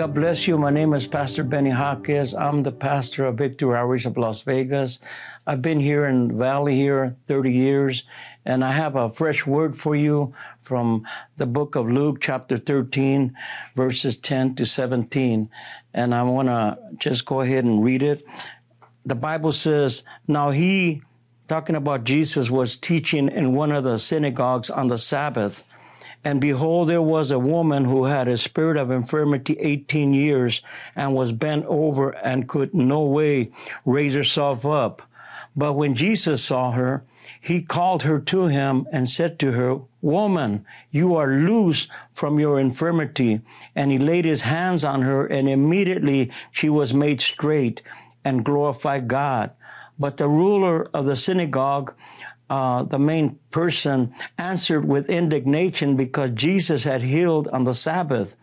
God bless you. My name is Pastor Benny Hawkins. I'm the pastor of Victory Outreach of Las Vegas. I've been here in Valley here 30 years, and I have a fresh word for you from the book of Luke, chapter 13, verses 10 to 17. And I want to just go ahead and read it. The Bible says, Now he, talking about Jesus, was teaching in one of the synagogues on the Sabbath. And behold, there was a woman who had a spirit of infirmity 18 years and was bent over and could no way raise herself up. But when Jesus saw her, he called her to him and said to her, Woman, you are loose from your infirmity. And he laid his hands on her, and immediately she was made straight and glorified God. But the ruler of the synagogue uh, the main person answered with indignation because Jesus had healed on the Sabbath.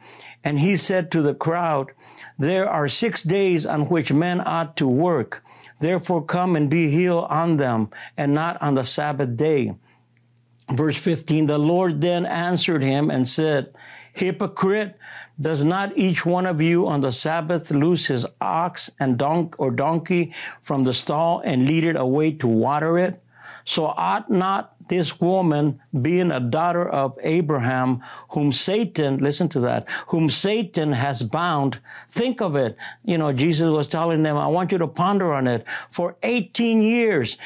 And he said to the crowd, There are six days on which men ought to work. Therefore come and be healed on them and not on the Sabbath day. Verse 15, the Lord then answered him and said, Hypocrite, does not each one of you on the Sabbath loose his ox and donk or donkey from the stall and lead it away to water it? So ought not this woman, being a daughter of Abraham, whom Satan, listen to that, whom Satan has bound, think of it. You know, Jesus was telling them, I want you to ponder on it. For 18 years,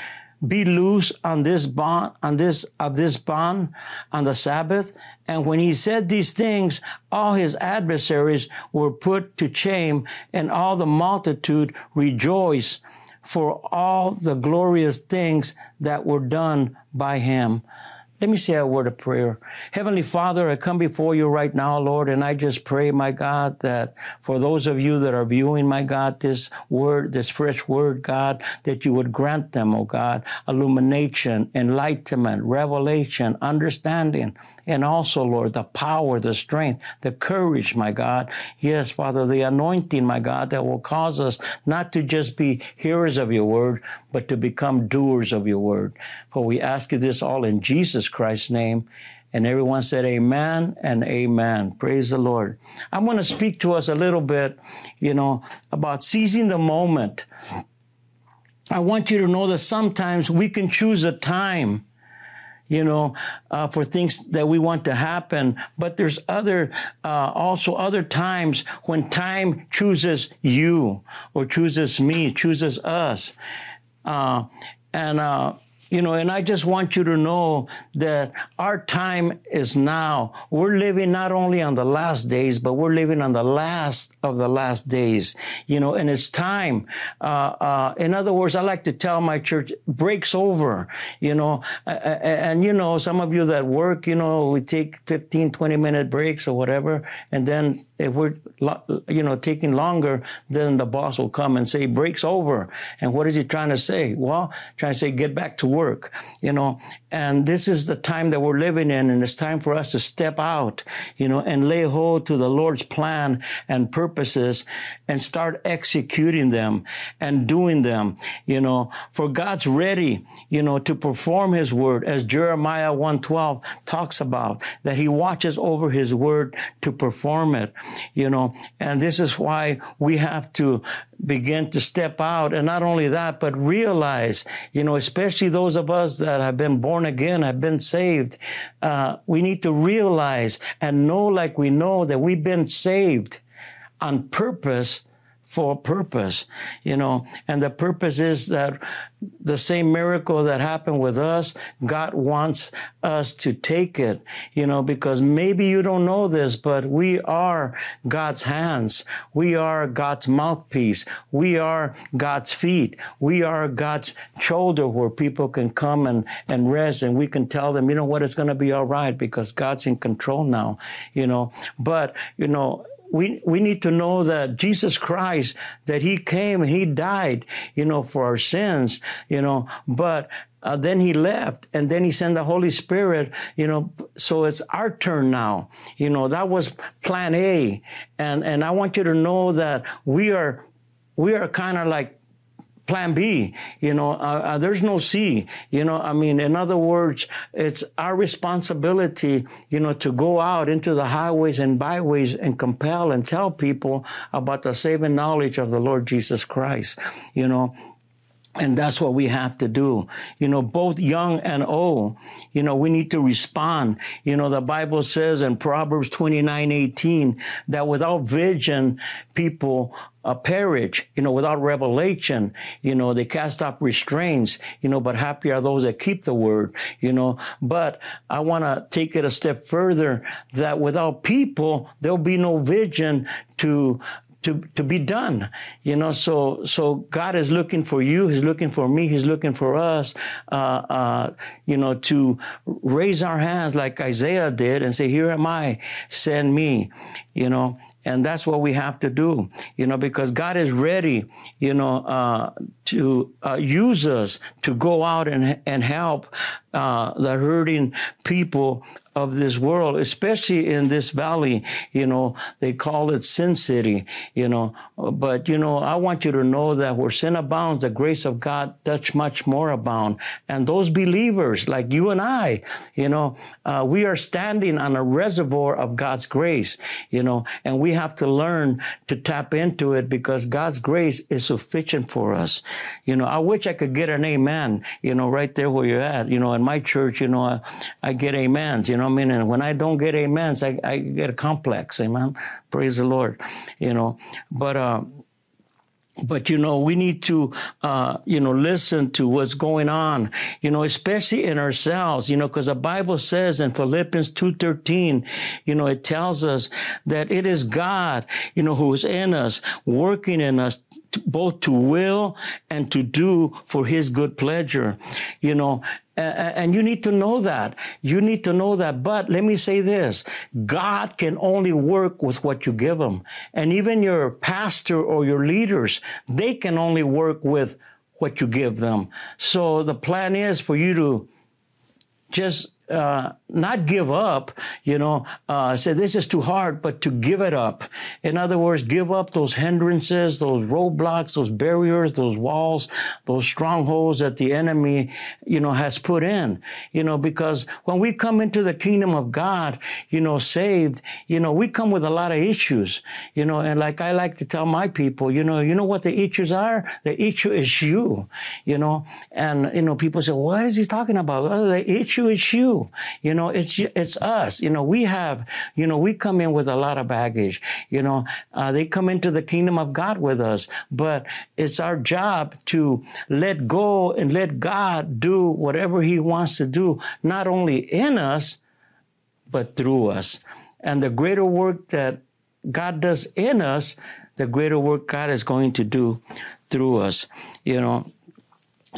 be loose on this bond, on this, of this bond on the Sabbath. And when he said these things, all his adversaries were put to shame and all the multitude rejoiced for all the glorious things that were done by him. Let me say a word of prayer. Heavenly Father, I come before you right now, Lord, and I just pray, my God, that for those of you that are viewing, my God, this word, this fresh word, God, that you would grant them, oh God, illumination, enlightenment, revelation, understanding, and also, Lord, the power, the strength, the courage, my God. Yes, Father, the anointing, my God, that will cause us not to just be hearers of your word, but to become doers of your word. For we ask you this all in Jesus Christ's name. And everyone said, Amen and Amen. Praise the Lord. I want to speak to us a little bit, you know, about seizing the moment. I want you to know that sometimes we can choose a time you know, uh, for things that we want to happen. But there's other, uh, also other times when time chooses you or chooses me, chooses us. Uh, and, uh, you know, and I just want you to know that our time is now. We're living not only on the last days, but we're living on the last of the last days, you know, and it's time. Uh, uh, in other words, I like to tell my church, breaks over, you know, and, and, you know, some of you that work, you know, we take 15, 20 minute breaks or whatever. And then if we're, you know, taking longer, then the boss will come and say, breaks over. And what is he trying to say? Well, trying to say, get back to work work, you know, and this is the time that we're living in, and it's time for us to step out, you know, and lay hold to the Lord's plan and purposes and start executing them and doing them, you know, for God's ready, you know, to perform his word as Jeremiah 112 talks about, that he watches over his word to perform it, you know, and this is why we have to begin to step out. And not only that, but realize, you know, especially those of us that have been born again, have been saved, uh, we need to realize and know like we know that we've been saved on purpose for a purpose, you know, and the purpose is that the same miracle that happened with us, God wants us to take it, you know, because maybe you don't know this, but we are God's hands. We are God's mouthpiece. We are God's feet. We are God's shoulder where people can come and, and rest and we can tell them, you know what, it's going to be all right because God's in control now, you know, but, you know, we, we need to know that Jesus Christ, that he came he died, you know, for our sins, you know, but uh, then he left and then he sent the Holy Spirit, you know, so it's our turn now. You know, that was plan A. And, and I want you to know that we are, we are kind of like plan B. You know, uh, uh, there's no C. You know, I mean, in other words, it's our responsibility, you know, to go out into the highways and byways and compel and tell people about the saving knowledge of the Lord Jesus Christ. You know, and that's what we have to do. You know, both young and old, you know, we need to respond. You know, the Bible says in Proverbs 29, 18, that without vision, people uh, perish, you know, without revelation, you know, they cast off restraints, you know, but happy are those that keep the word, you know. But I want to take it a step further that without people, there'll be no vision to to, to be done. You know, so, so God is looking for you. He's looking for me. He's looking for us, uh, uh, you know, to raise our hands like Isaiah did and say, here am I, send me, you know, and that's what we have to do, you know, because God is ready, you know, uh, to uh, use us to go out and and help uh, the hurting people of this world, especially in this valley. You know, they call it Sin City, you know. But, you know, I want you to know that where sin abounds, the grace of God does much more abound. And those believers, like you and I, you know, uh, we are standing on a reservoir of God's grace, you know, and we have to learn to tap into it because God's grace is sufficient for us. You know, I wish I could get an amen, you know, right there where you're at. You know, in my church, you know, I, I get amens, you know I mean? And when I don't get amens, I, I get a complex, amen. Praise the Lord, you know. But, uh, but you know we need to uh, you know listen to what's going on you know especially in ourselves you know because the bible says in philippians 2.13 you know it tells us that it is god you know who is in us working in us both to will and to do for his good pleasure you know and you need to know that. You need to know that. But let me say this God can only work with what you give him. And even your pastor or your leaders, they can only work with what you give them. So the plan is for you to just uh, not give up, you know, uh, say this is too hard, but to give it up. In other words, give up those hindrances, those roadblocks, those barriers, those walls, those strongholds that the enemy, you know, has put in, you know, because when we come into the kingdom of God, you know, saved, you know, we come with a lot of issues, you know, and like I like to tell my people, you know, you know what the issues are? The issue is you, you know, and, you know, people say, what is he talking about? Oh, the issue is you, you know, it's it's us. You know, we have, you know, we come in with a lot of baggage. You know, uh, they come into the kingdom of God with us, but it's our job to let go and let God do whatever He wants to do, not only in us, but through us. And the greater work that God does in us, the greater work God is going to do through us. You know,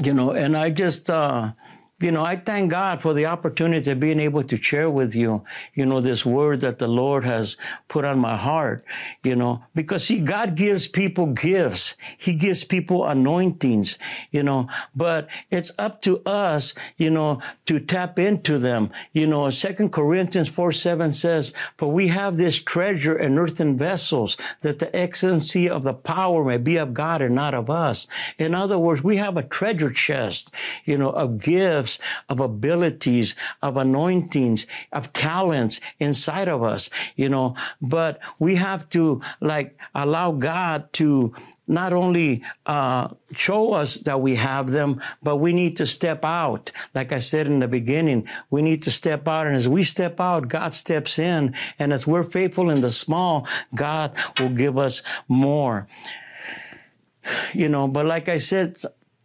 you know, and I just. Uh, you know, I thank God for the opportunity of being able to share with you, you know, this word that the Lord has put on my heart, you know, because see, God gives people gifts. He gives people anointings, you know, but it's up to us, you know, to tap into them. You know, Second Corinthians 4, 7 says, for we have this treasure in earthen vessels that the excellency of the power may be of God and not of us. In other words, we have a treasure chest, you know, of gifts gifts, of abilities, of anointings, of talents inside of us, you know, but we have to like allow God to not only uh, show us that we have them, but we need to step out. Like I said in the beginning, we need to step out. And as we step out, God steps in. And as we're faithful in the small, God will give us more. You know, but like I said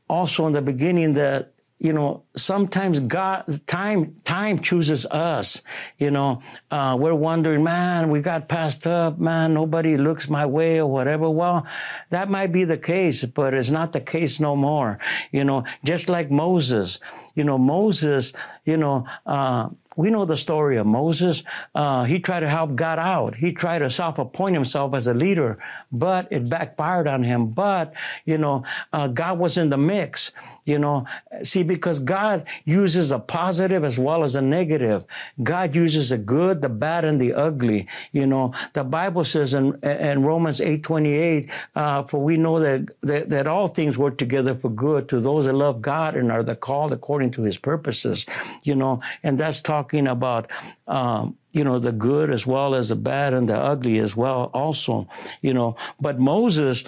also in the beginning, that you know, sometimes God, time, time chooses us. You know, uh, we're wondering, man, we got passed up, man, nobody looks my way or whatever. Well, that might be the case, but it's not the case no more. You know, just like Moses, you know, Moses, you know, uh, we know the story of Moses. Uh, he tried to help God out. He tried to self-appoint himself as a leader, but it backfired on him. But, you know, uh, God was in the mix, you know. See, because God uses a positive as well as a negative. God uses the good, the bad, and the ugly. You know, the Bible says in, in Romans 8, 28, uh, for we know that, that, that all things work together for good to those that love God and are the called according to his purposes, you know, and that's talking about, um, you know, the good as well as the bad and the ugly as well, also, you know. But Moses,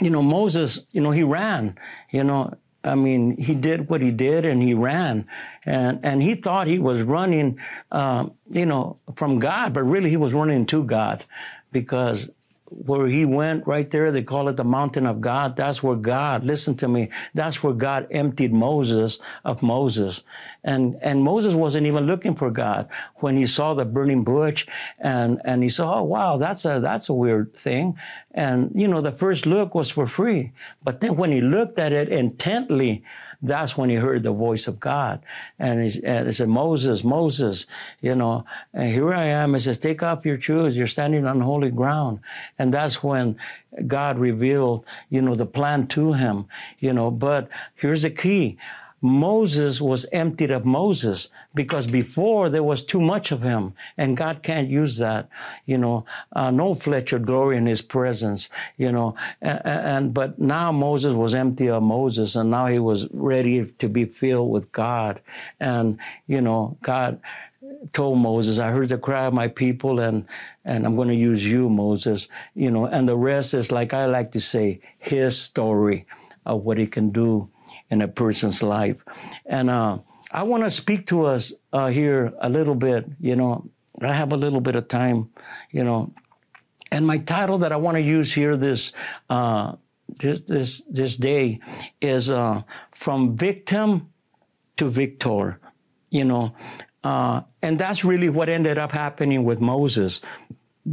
you know, Moses, you know, he ran, you know, I mean, he did what he did and he ran. And, and he thought he was running, uh, you know, from God, but really he was running to God because where he went right there, they call it the mountain of God. That's where God, listen to me, that's where God emptied Moses of Moses. And, and Moses wasn't even looking for God when he saw the burning bush and, and he saw, oh, wow, that's a, that's a weird thing. And, you know, the first look was for free. But then when he looked at it intently, that's when he heard the voice of God. And he, and he said, Moses, Moses, you know, here I am. He says, take off your shoes. You're standing on holy ground. And that's when God revealed, you know, the plan to him, you know, but here's the key. Moses was emptied of Moses because before there was too much of him and God can't use that, you know, uh, no flesh or glory in his presence, you know, and, and, but now Moses was empty of Moses and now he was ready to be filled with God. And, you know, God, told Moses, I heard the cry of my people and, and I'm going to use you, Moses, you know, and the rest is like I like to say, his story of what he can do in a person's life. And uh, I want to speak to us uh, here a little bit. You know, I have a little bit of time, you know. And my title that I want to use here this uh, this, this this day is uh, from victim to victor. You know, uh, and that's really what ended up happening with Moses,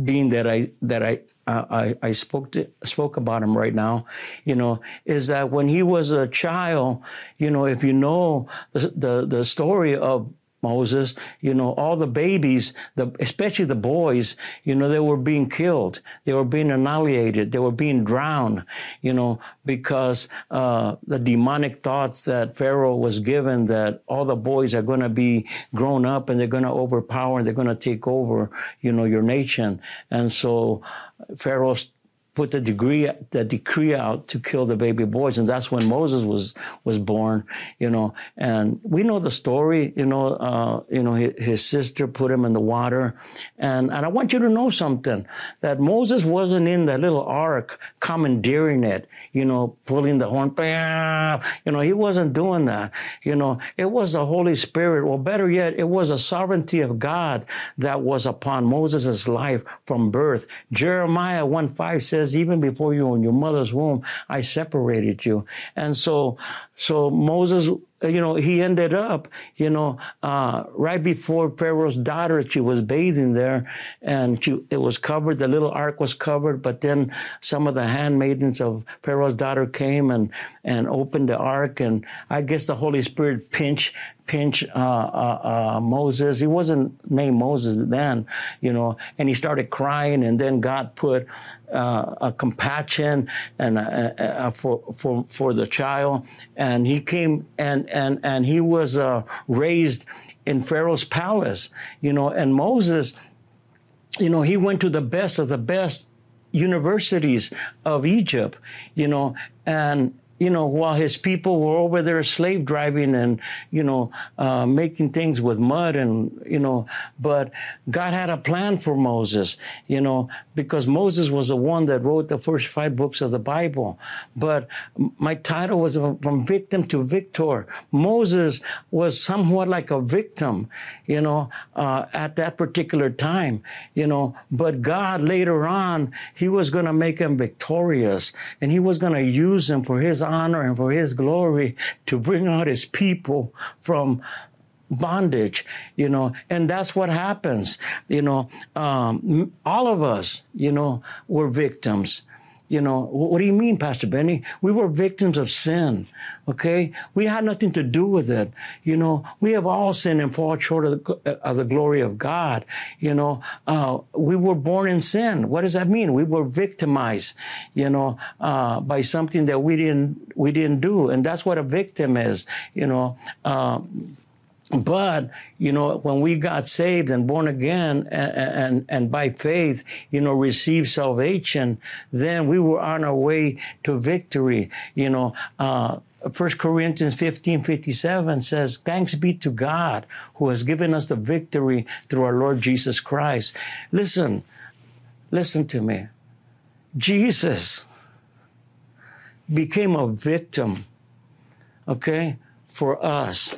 being that I that I uh, I, I spoke to, spoke about him right now, you know, is that when he was a child, you know, if you know the, the, the story of Moses, you know, all the babies, the, especially the boys, you know, they were being killed. They were being annihilated. They were being drowned, you know, because uh, the demonic thoughts that Pharaoh was given that all the boys are going to be grown up and they're going to overpower and they're going to take over, you know, your nation. And so Pharaoh put the degree the decree out to kill the baby boys and that's when moses was was born you know. And we know the story you know uh, you know his, his, sister put him in the water. And and i want you to know something that moses wasn't in that little ark commandeering it you know pulling the horn you know he wasn't doing that you know. It was the holy spirit or better yet it was a sovereignty of god that was upon moses' life from birth. Jeremiah 1 5 says says, even before you were in your mother's womb, I separated you. And so, so Moses you know, he ended up, you know, uh, right before Pharaoh's daughter, she was bathing there and she, it was covered. The little ark was covered, but then some of the handmaidens of Pharaoh's daughter came and, and opened the ark. And I guess the Holy Spirit pinched, pinch uh, uh, uh, Moses. He wasn't named Moses then, you know, and he started crying. And then God put uh, a compassion and uh, for for for the child, and he came and and and he was uh, raised in Pharaoh's palace, you know. And Moses, you know, he went to the best of the best universities of Egypt, you know, and you know, while his people were over there slave driving and, you know, uh, making things with mud and, you know, but God had a plan for Moses, you know, because Moses was the one that wrote the first five books of the Bible. But my title was From Victim to Victor. Moses was somewhat like a victim, you know, uh, at that particular time, you know, but God later on, he was going to make him victorious and he was going to use him for his honor and for his glory to bring out his people from bondage, you know, and that's what happens, you know. Um, all of us, you know, were victims, You know, what do you mean, Pastor Benny? We were victims of sin. Okay. We had nothing to do with it. You know, we have all sinned and fall short of the, of the glory of God. You know, uh, we were born in sin. What does that mean? We were victimized, you know, uh, by something that we didn't, we didn't do. And that's what a victim is, you know, uh, but you know when we got saved and born again and, and, and by faith you know received salvation then we were on our way to victory you know uh, 1 Corinthians 15 57 says, Thanks be to God who has given us the victory through our Lord Jesus Christ. Listen, listen to me. Jesus became a victim, okay, for us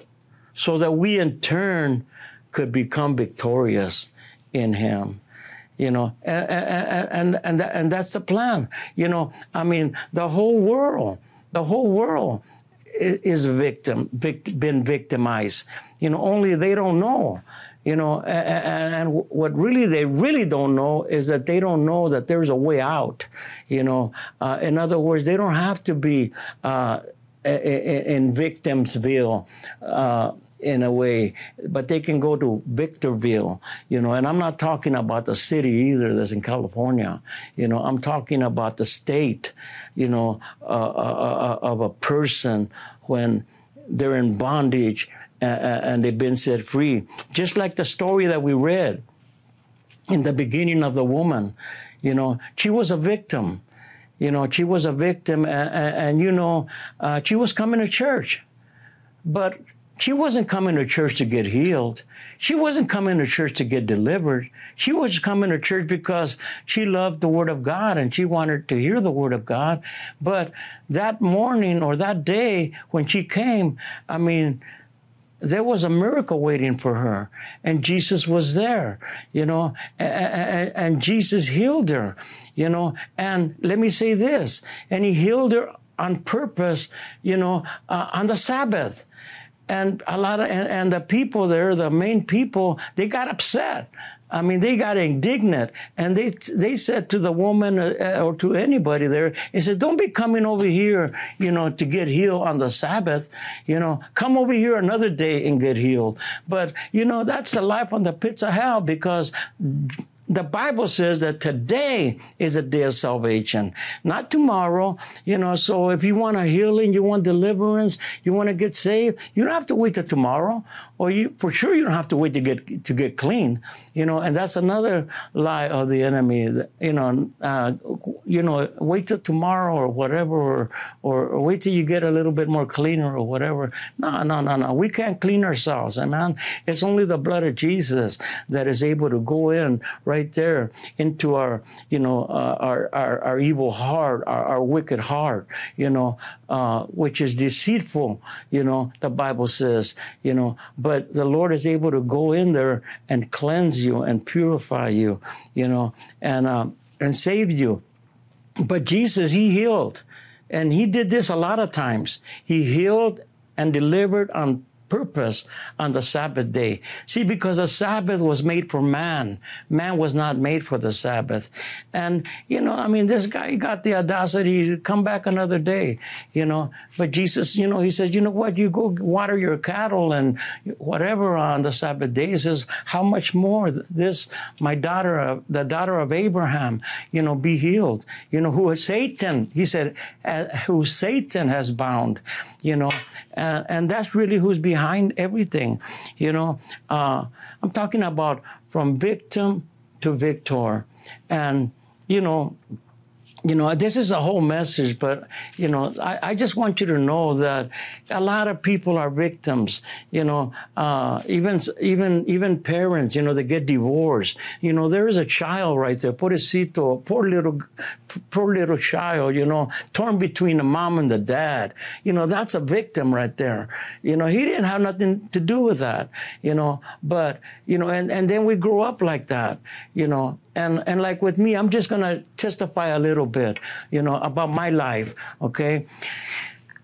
so that we in turn could become victorious in him you know and and and, and that's the plan you know. I mean the whole world the whole world is victim vict, been victimized. You know only they don't know you know and, and, what really they really don't know is that they don't know that there's a way out you know. Uh, in other words they don't have to be uh, in victimsville uh, in a way, but they can go to Victorville, you know, and I'm not talking about the city either that's in California, you know, I'm talking about the state, you know, uh, uh, uh, of a person when they're in bondage and they've been set free. Just like the story that we read in the beginning of the woman, you know, she was a victim. You know, she was a victim, and, and, you know, uh, she was coming to church, but she wasn't coming to church to get healed. She wasn't coming to church to get delivered. She was coming to church because she loved the Word of God and she wanted to hear the Word of God. But that morning or that day when she came, I mean, there was a miracle waiting for her and Jesus was there, you know, and, and, Jesus healed her, you know, and let me say this, and he healed her on purpose, you know, uh, on the Sabbath and a lot of and, and, the people there, the main people, they got upset. I mean, they got indignant, and they they said to the woman uh, or to anybody there, he said, "Don't be coming over here, you know, to get healed on the Sabbath. You know, come over here another day and get healed." But you know, that's the life on the pits of hell because the Bible says that today is a day of salvation, not tomorrow. You know, so if you want a healing, you want deliverance, you want to get saved, you don't have to wait till tomorrow or you for sure you don't have to wait to get to get clean you know and that's another lie of the enemy you know uh, you know wait till tomorrow or whatever or, or, wait till you get a little bit more cleaner or whatever. No no no no. We can't clean ourselves. Man it's only the blood of jesus that is able to go in right there into our you know uh, our, our, our evil heart our, our wicked heart you know uh, which is deceitful you know the bible says you know. But but the Lord is able to go in there and cleanse you and purify you, you know, and um, and save you. But Jesus, He healed, and He did this a lot of times. He healed and delivered on purpose on the Sabbath day. See, because the Sabbath was made for man. Man was not made for the Sabbath. And, you know, I mean, this guy got the audacity to come back another day, you know. But Jesus, you know, he says, you know what, you go water your cattle and whatever on the Sabbath day. He says, how much more this, my daughter, the daughter of Abraham, you know, be healed, you know, who is Satan, he said, who Satan has bound, you know, uh, and that's really who's behind everything. You know, uh, I'm talking about from victim to victor. And, you know, you know, this is a whole message, but, you know, I, I, just want you to know that a lot of people are victims, you know, uh, even, even, even parents, you know, they get divorced. You know, there is a child right there, pobrecito, poor little, poor little child, you know, torn between the mom and the dad. You know, that's a victim right there. You know, he didn't have nothing to do with that, you know, but, you know, and, and then we grow up like that, you know, and and like with me i'm just going to testify a little bit you know about my life okay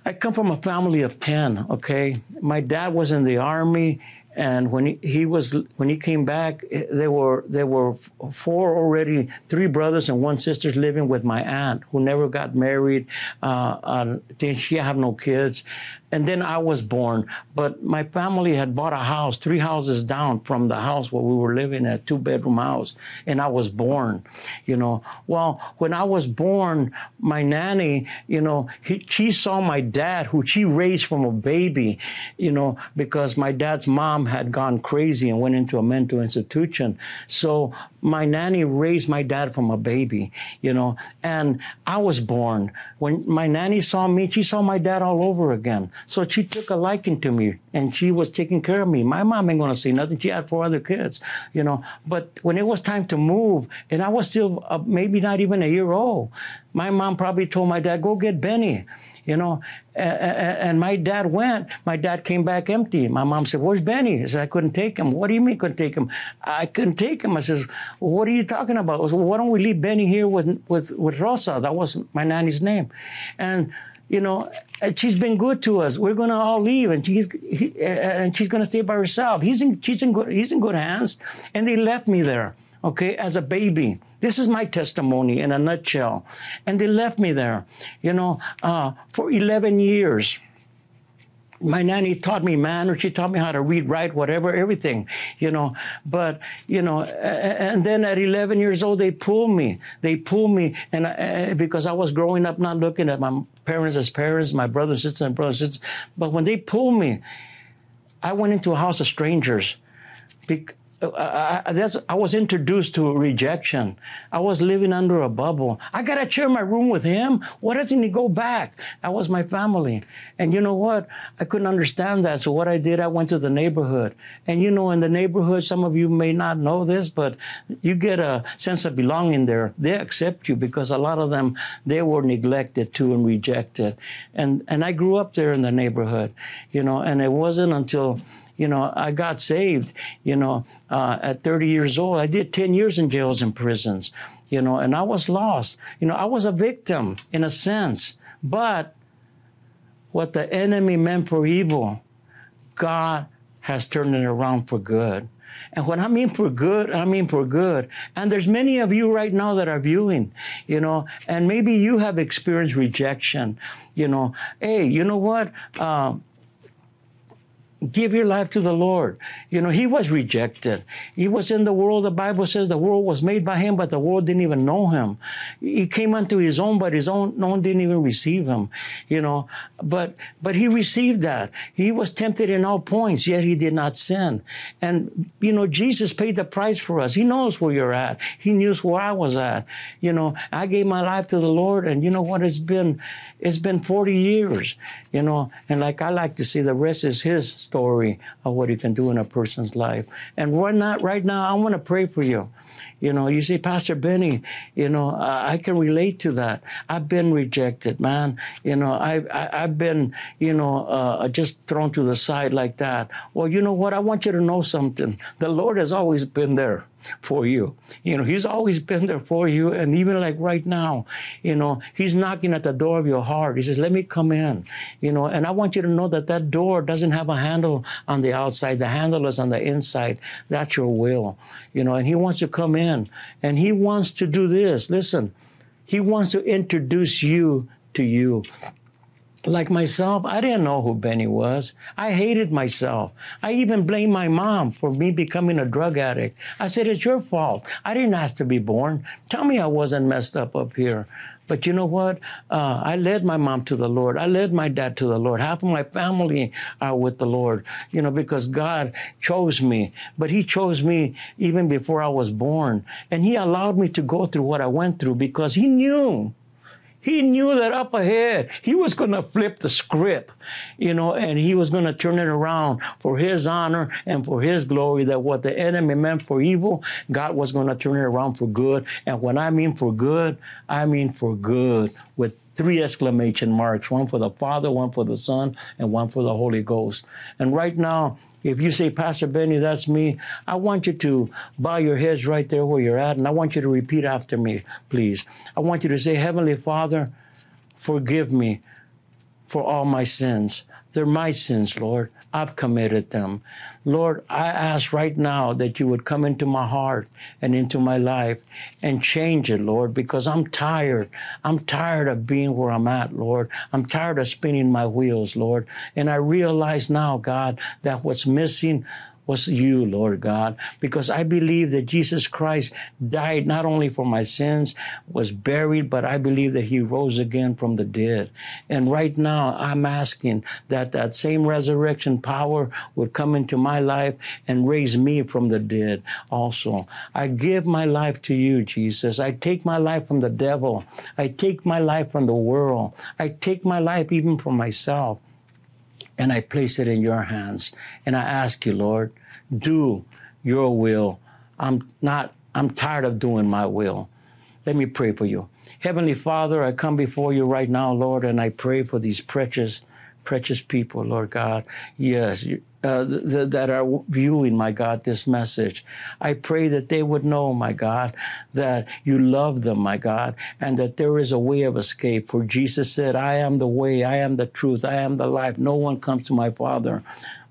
i come from a family of 10 okay my dad was in the army and when he, he was when he came back, there were there were four already, three brothers and one sister living with my aunt who never got married. Uh, uh, she had no kids, and then I was born. But my family had bought a house, three houses down from the house where we were living, a two bedroom house, and I was born. You know, well, when I was born, my nanny, you know, he, she saw my dad, who she raised from a baby, you know, because my dad's mom had gone crazy and went into a mental institution. So my nanny raised my dad from a baby, you know, and I was born. When my nanny saw me, she saw my dad all over again. So she took a liking to me and she was taking care of me. My mom ain't gonna say nothing. She had four other kids, you know. But when it was time to move, and I was still uh, maybe not even a year old, my mom probably told my dad, go get Benny you know. And my dad went. My dad came back empty. My mom said, "Where's Benny?" I said, "I couldn't take him." What do you mean couldn't take him? I couldn't take him. I says, "What are you talking about?" I said, well, "Why don't we leave Benny here with with with Rosa?" That was my nanny's name, and you know, she's been good to us. We're gonna all leave, and she's he, and she's gonna stay by herself. He's in she's in good he's in good hands, and they left me there, okay, as a baby. This is my testimony in a nutshell. And they left me there, you know, uh, for 11 years. My nanny taught me manners. She taught me how to read, write, whatever, everything, you know. But, you know, and then at 11 years old, they pulled me. They pulled me, and I, eh, eh, because I was growing up not looking at my parents as parents, my brothers, sisters, and brothers, sisters. But when they pulled me, I went into a house of strangers. Uh, uh, uh, I, I, I, was introduced to rejection. I was living under a bubble. I got to share my room with him. Why doesn't he go back? That was my family. And you know what? I couldn't understand that. So what I did, I went to the neighborhood. And you know, in the neighborhood, some of you may not know this, but you get a sense of belonging there. They accept you because a lot of them, they were neglected too and rejected. And, and I grew up there in the neighborhood, you know, and it wasn't until you know, I got saved, you know, uh, at 30 years old. I did 10 years in jails and prisons, you know, and I was lost. You know, I was a victim in a sense. But what the enemy meant for evil, God has turned it around for good. And when I mean for good, I mean for good. And there's many of you right now that are viewing, you know, and maybe you have experienced rejection, you know. Hey, you know what? Um, give your life to the Lord. You know, he was rejected. He was in the world. The Bible says the world was made by him, but the world didn't even know him. He came unto his own, but his own, no one didn't even receive him. You know, but, but he received that. He was tempted in all points, yet he did not sin. And, you know, Jesus paid the price for us. He knows where you're at. He knows where I was at. You know, I gave my life to the Lord and you know what? It's been, it's been 40 years, you know, and like I like to say, the rest is his story of what he can do in a person's life. And right now, right now, I want to pray for you. You know, you say, Pastor Benny, you know, I, I can relate to that. I've been rejected, man. You know, I, I, have been, you know, uh, just thrown to the side like that. Well, you know what? I want you to know something. The Lord has always been there for you. You know, He's always been there for you. And even like right now, you know, He's knocking at the door of your heart. He says, let me come in, you know, and I want you to know that that door doesn't have a handle on the outside. The handle is on the inside. That's your will, you know, and He wants to come in and He wants to do this. Listen, He wants to introduce you to you like myself, I didn't know who Benny was. I hated myself. I even blamed my mom for me becoming a drug addict. I said, It's your fault. I didn't ask to be born. Tell me I wasn't messed up up here. But you know what? Uh, I led my mom to the Lord. I led my dad to the Lord. Half of my family are with the Lord, you know, because God chose me. But He chose me even before I was born. And He allowed me to go through what I went through because He knew he knew that up ahead, he was going to flip the script, you know, and he was going to turn it around for his honor and for his glory. That what the enemy meant for evil, God was going to turn it around for good. And when I mean for good, I mean for good with three exclamation marks one for the Father, one for the Son, and one for the Holy Ghost. And right now, if you say, Pastor Benny, that's me, I want you to bow your heads right there where you're at, and I want you to repeat after me, please. I want you to say, Heavenly Father, forgive me for all my sins. They're my sins, Lord. I've committed them. Lord, I ask right now that you would come into my heart and into my life and change it, Lord, because I'm tired. I'm tired of being where I'm at, Lord. I'm tired of spinning my wheels, Lord. And I realize now, God, that what's missing was you, Lord God, because I believe that Jesus Christ died not only for my sins, was buried, but I believe that he rose again from the dead. And right now, I'm asking that that same resurrection power would come into my life and raise me from the dead also. I give my life to you, Jesus. I take my life from the devil. I take my life from the world. I take my life even from myself and I place it in your hands. And I ask you, Lord, do your will. I'm not, I'm tired of doing my will. Let me pray for you. Heavenly Father, I come before you right now, Lord, and I pray for these precious, precious people, Lord God. Yes, uh, th- th- that are viewing, my God, this message. I pray that they would know, my God, that you love them, my God, and that there is a way of escape. For Jesus said, I am the way, I am the truth, I am the life. No one comes to my Father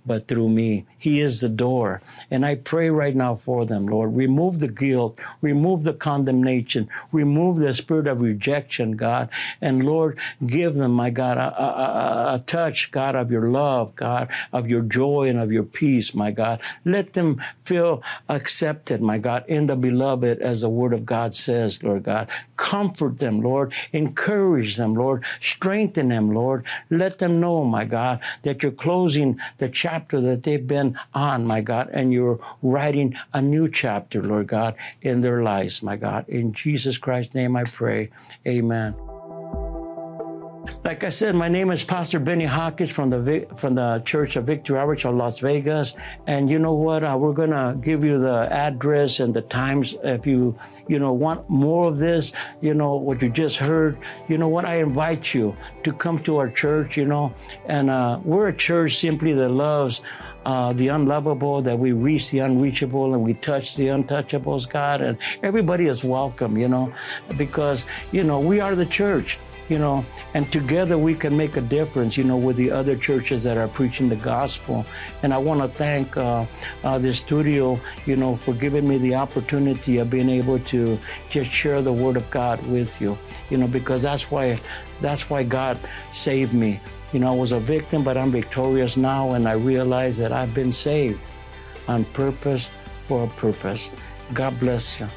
but through me. He is the door. And I pray right now for them, Lord. Remove the guilt, remove the condemnation, remove the spirit of rejection, God. And Lord, give them, my God, a, a, a, touch, God, of your love, God, of your joy and of your peace, my God. Let them feel accepted, my God, in the beloved, as the word of God says, Lord God. Comfort them, Lord. Encourage them, Lord. Strengthen them, Lord. Let them know, my God, that you're closing the chapter chapter that they've been on, my God, and you're writing a new chapter, Lord God, in their lives, my God. In Jesus Christ's name I pray. Amen. Like I said, my name is Pastor Benny Hawkins from the from the Church of Victory Outreach of Las Vegas, and you know what? Uh, we're gonna give you the address and the times if you you know want more of this. You know what you just heard. You know what? I invite you to come to our church. You know, and uh, we're a church simply that loves. Uh, the unlovable, that we reach the unreachable and we touch the untouchables, God. And everybody is welcome, you know, because, you know, we are the church you know, and together we can make a difference, you know, with the other churches that are preaching the gospel. And I want to thank uh, uh, the studio, you know, for giving me the opportunity of being able to just share the word of God with you, you know, because that's why, that's why God saved me. You know, I was a victim, but I'm victorious now, and I realize that I've been saved on purpose for a purpose. God bless you.